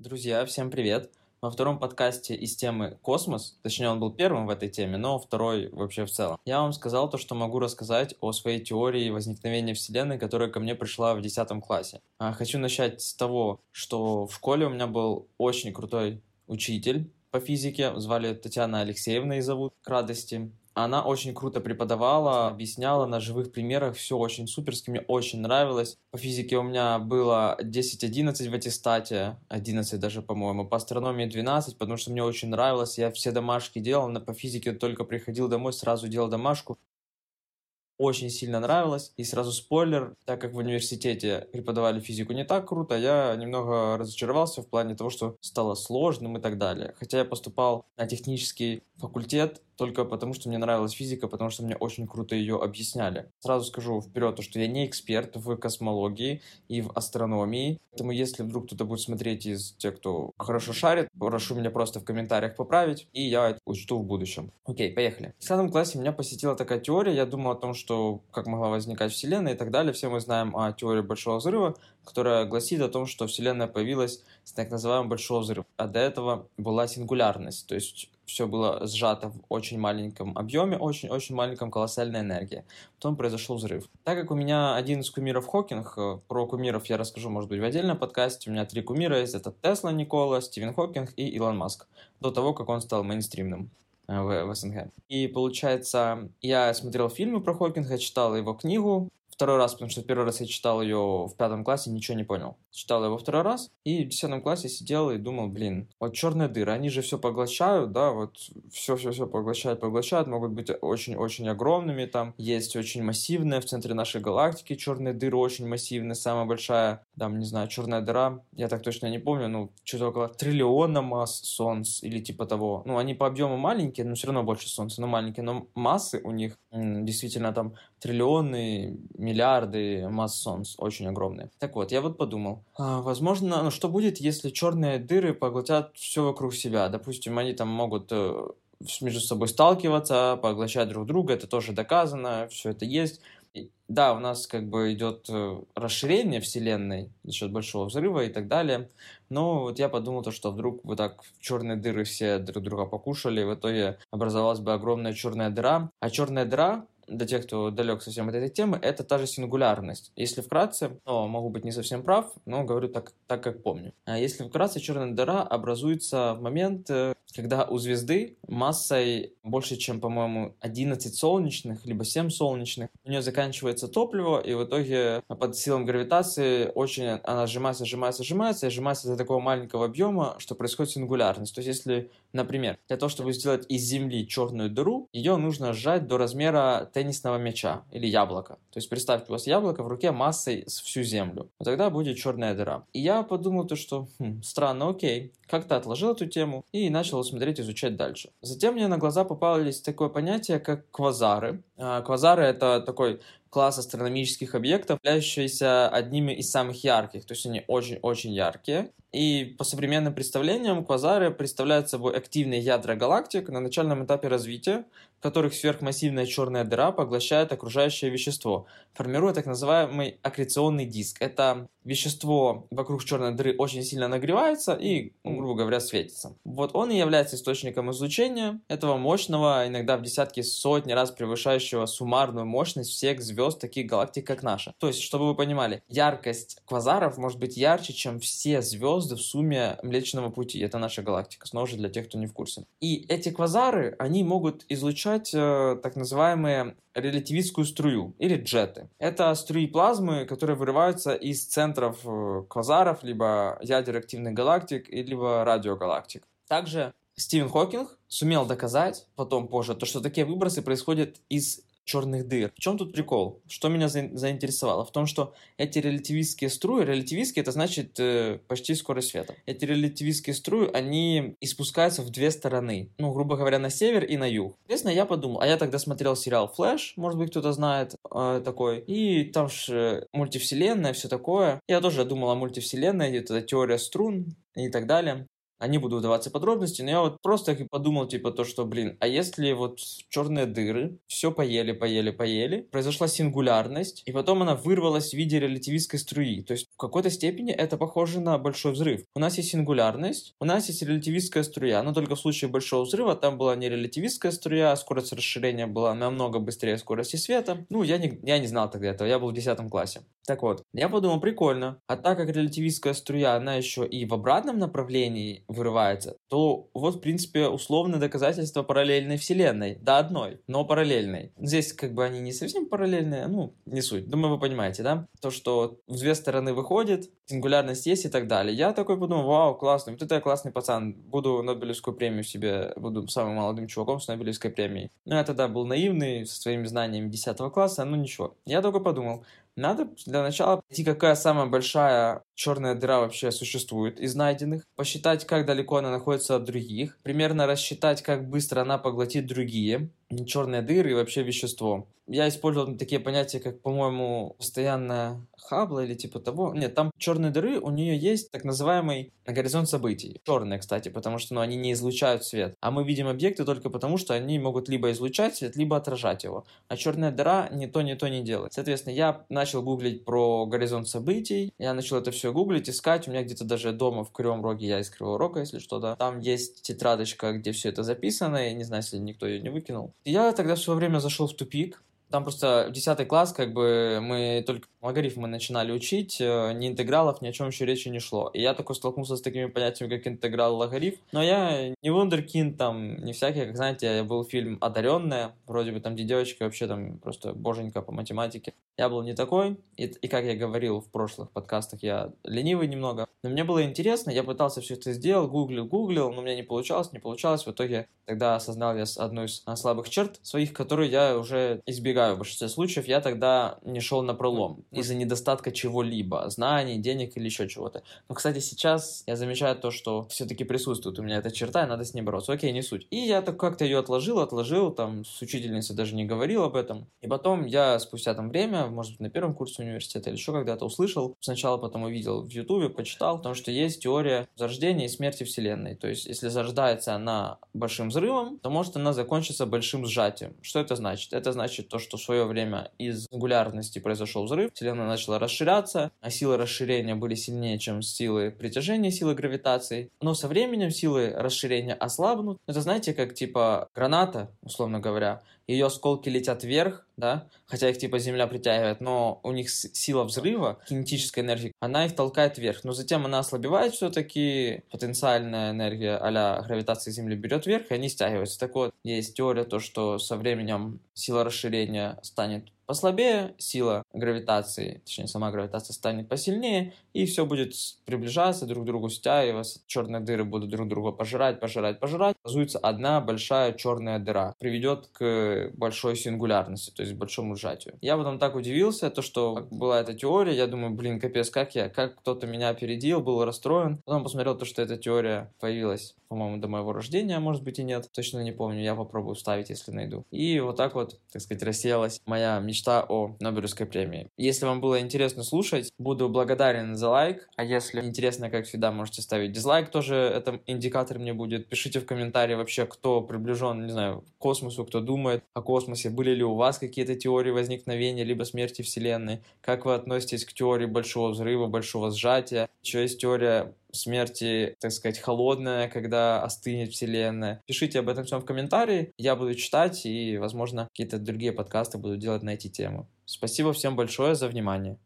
Друзья, всем привет! Во втором подкасте из темы «Космос», точнее, он был первым в этой теме, но второй вообще в целом, я вам сказал то, что могу рассказать о своей теории возникновения Вселенной, которая ко мне пришла в 10 классе. А, хочу начать с того, что в школе у меня был очень крутой учитель по физике, звали Татьяна Алексеевна и зовут, к радости. Она очень круто преподавала, объясняла на живых примерах, все очень суперски, мне очень нравилось. По физике у меня было 10-11 в аттестате, 11 даже, по-моему, по астрономии 12, потому что мне очень нравилось, я все домашки делал, по физике только приходил домой, сразу делал домашку, очень сильно нравилось. И сразу спойлер, так как в университете преподавали физику не так круто, я немного разочаровался в плане того, что стало сложным и так далее. Хотя я поступал на технический факультет, только потому, что мне нравилась физика, потому что мне очень круто ее объясняли. Сразу скажу вперед, то, что я не эксперт в космологии и в астрономии, поэтому если вдруг кто-то будет смотреть из тех, кто хорошо шарит, прошу меня просто в комментариях поправить, и я это учту в будущем. Окей, поехали. В 10 классе меня посетила такая теория, я думал о том, что как могла возникать Вселенная и так далее. Все мы знаем о теории Большого Взрыва, которая гласит о том, что Вселенная появилась с так называемым Большого Взрыва. А до этого была сингулярность, то есть все было сжато в очень маленьком объеме, очень-очень маленьком колоссальной энергии. Потом произошел взрыв. Так как у меня один из кумиров Хокинг, э, про кумиров я расскажу, может быть, в отдельном подкасте, у меня три кумира есть, это Тесла Никола, Стивен Хокинг и Илон Маск, до того, как он стал мейнстримным в, в СНГ. И получается, я смотрел фильмы про Хокинга, читал его книгу, второй раз, потому что первый раз я читал ее в пятом классе, ничего не понял. Читал его второй раз, и в десятом классе сидел и думал, блин, вот черные дыры, они же все поглощают, да, вот все-все-все поглощают, поглощают, могут быть очень-очень огромными, там есть очень массивные в центре нашей галактики черные дыры, очень массивные, самая большая, там, не знаю, черная дыра, я так точно не помню, ну, что-то около триллиона масс Солнц или типа того. Ну, они по объему маленькие, но все равно больше Солнца, но маленькие, но массы у них действительно там триллионы, миллиарды масс Солнц, очень огромные. Так вот, я вот подумал, а, возможно, ну что будет, если черные дыры поглотят все вокруг себя? Допустим, они там могут э, между собой сталкиваться, поглощать друг друга, это тоже доказано, все это есть. И, да, у нас как бы идет э, расширение Вселенной за счет большого взрыва и так далее. Но вот я подумал, то, что вдруг вот так черные дыры все друг друга покушали, в итоге образовалась бы огромная черная дыра. А черная дыра для тех, кто далек совсем от этой темы, это та же сингулярность. Если вкратце, то могу быть не совсем прав, но говорю так, так как помню. А если вкратце, черная дыра образуется в момент, э, когда у звезды массой больше, чем, по-моему, 11 солнечных, либо 7 солнечных, у нее заканчивается топливо, и в итоге под силом гравитации очень она сжимается, сжимается, сжимается, и сжимается до такого маленького объема, что происходит сингулярность. То есть, если, например, для того, чтобы сделать из Земли черную дыру, ее нужно сжать до размера теннисного мяча или яблока. То есть, представьте, у вас яблоко в руке массой с всю Землю. Вот тогда будет черная дыра. И я подумал то, что хм, странно, окей, как-то отложил эту тему и начал смотреть, изучать дальше. Затем мне на глаза попалось такое понятие, как квазары. А, квазары — это такой класс астрономических объектов, являющийся одними из самых ярких, то есть они очень-очень яркие. И по современным представлениям квазары представляют собой активные ядра галактик на начальном этапе развития, в которых сверхмассивная черная дыра поглощает окружающее вещество, формируя так называемый аккреционный диск. Это вещество вокруг черной дыры очень сильно нагревается и, ну, грубо говоря, светится. Вот он и является источником излучения этого мощного, иногда в десятки, сотни раз превышающего суммарную мощность всех звезд таких галактик, как наша. То есть, чтобы вы понимали, яркость квазаров может быть ярче, чем все звезды в сумме Млечного Пути. Это наша галактика, снова же для тех, кто не в курсе. И эти квазары, они могут излучать э, так называемые релятивистскую струю или джеты. Это струи плазмы, которые вырываются из центров э, квазаров, либо ядер активных галактик, либо радиогалактик. Также Стивен Хокинг сумел доказать потом позже, то, что такие выбросы происходят из черных дыр. В чем тут прикол? Что меня заинтересовало? В том, что эти релятивистские струи, релятивистские это значит э, почти скорость света. Эти релятивистские струи, они испускаются в две стороны. Ну, грубо говоря, на север и на юг. Соответственно, я подумал, а я тогда смотрел сериал Флэш, может быть, кто-то знает э, такой. И там же мультивселенная, все такое. Я тоже думал о мультивселенной, это теория струн и так далее. Не буду вдаваться в подробности, но я вот просто подумал, типа, то, что, блин, а если вот черные дыры, все поели, поели, поели, произошла сингулярность, и потом она вырвалась в виде релятивистской струи. То есть в какой-то степени это похоже на большой взрыв. У нас есть сингулярность, у нас есть релятивистская струя, но только в случае большого взрыва там была не релятивистская струя, а скорость расширения была намного быстрее скорости света. Ну, я не, я не знал тогда этого, я был в 10 классе. Так вот, я подумал, прикольно. А так как релятивистская струя, она еще и в обратном направлении вырывается, то вот, в принципе, условное доказательство параллельной вселенной. Да, одной, но параллельной. Здесь как бы они не совсем параллельные, ну, не суть. Думаю, вы понимаете, да? То, что в две стороны выходит, сингулярность есть и так далее. Я такой подумал, вау, классный, вот это я классный пацан. Буду Нобелевскую премию себе, буду самым молодым чуваком с Нобелевской премией. Ну, я тогда был наивный, со своими знаниями 10 класса, ну ничего. Я только подумал, надо для начала найти, какая самая большая черная дыра вообще существует из найденных, посчитать, как далеко она находится от других, примерно рассчитать, как быстро она поглотит другие, черные дыры и вообще вещество. Я использовал такие понятия, как, по-моему, постоянная Хаббла или типа того. Нет, там черные дыры, у нее есть так называемый горизонт событий. Черные, кстати, потому что ну, они не излучают свет. А мы видим объекты только потому, что они могут либо излучать свет, либо отражать его. А черная дыра ни то, ни то не делает. Соответственно, я начал гуглить про горизонт событий. Я начал это все гуглить, искать. У меня где-то даже дома в Кривом Роге, я из Кривого Рога, если что, да. Там есть тетрадочка, где все это записано. Я не знаю, если никто ее не выкинул. Я тогда в свое время зашел в тупик. Там просто 10 класс, как бы мы только логарифмы начинали учить, э, ни интегралов, ни о чем еще речи не шло. И я такой столкнулся с такими понятиями, как интеграл, логарифм. Но я не вундеркинд, там, не всякий, как знаете, был фильм «Одаренная», вроде бы там, где девочка вообще там просто боженька по математике. Я был не такой, и, и как я говорил в прошлых подкастах, я ленивый немного. Но мне было интересно, я пытался все это сделать, гуглил, гуглил, но у меня не получалось, не получалось. В итоге тогда осознал я одну из слабых черт своих, которые я уже избегаю в большинстве случаев. Я тогда не шел на пролом из-за недостатка чего-либо, знаний, денег или еще чего-то. Но, кстати, сейчас я замечаю то, что все-таки присутствует у меня эта черта, и надо с ней бороться. Окей, не суть. И я так как-то ее отложил, отложил, там, с учительницей даже не говорил об этом. И потом я спустя там время, может быть, на первом курсе университета или еще когда-то услышал, сначала потом увидел в Ютубе, почитал, потому что есть теория зарождения и смерти Вселенной. То есть, если зарождается она большим взрывом, то может она закончиться большим сжатием. Что это значит? Это значит то, что в свое время из сингулярности произошел взрыв, Вселенная начала расширяться, а силы расширения были сильнее, чем силы притяжения, силы гравитации. Но со временем силы расширения ослабнут. Это знаете, как типа граната, условно говоря, ее осколки летят вверх, да, хотя их типа Земля притягивает, но у них сила взрыва, кинетическая энергия, она их толкает вверх, но затем она ослабевает все-таки, потенциальная энергия а гравитации Земли берет вверх, и они стягиваются. Так вот, есть теория то, что со временем сила расширения станет послабее, сила гравитации, точнее сама гравитация станет посильнее, и все будет приближаться друг к другу, стягиваться, черные дыры будут друг друга пожирать, пожирать, пожирать. Образуется одна большая черная дыра, приведет к большой сингулярности, то есть большому сжатию. Я потом так удивился, то, что была эта теория, я думаю, блин, капец, как я, как кто-то меня опередил, был расстроен. Потом посмотрел то, что эта теория появилась, по-моему, до моего рождения, а может быть и нет, точно не помню, я попробую вставить, если найду. И вот так вот, так сказать, рассеялась моя мечта о Нобелевской премии. Если вам было интересно слушать, буду благодарен за лайк. А если интересно, как всегда, можете ставить дизлайк, тоже это индикатор мне будет. Пишите в комментарии вообще, кто приближен, не знаю, к космосу, кто думает о космосе. Были ли у вас какие-то теории возникновения либо смерти Вселенной? Как вы относитесь к теории большого взрыва, большого сжатия? Еще есть теория смерти, так сказать, холодная, когда остынет вселенная. Пишите об этом всем в комментарии, я буду читать и, возможно, какие-то другие подкасты буду делать на эти темы. Спасибо всем большое за внимание.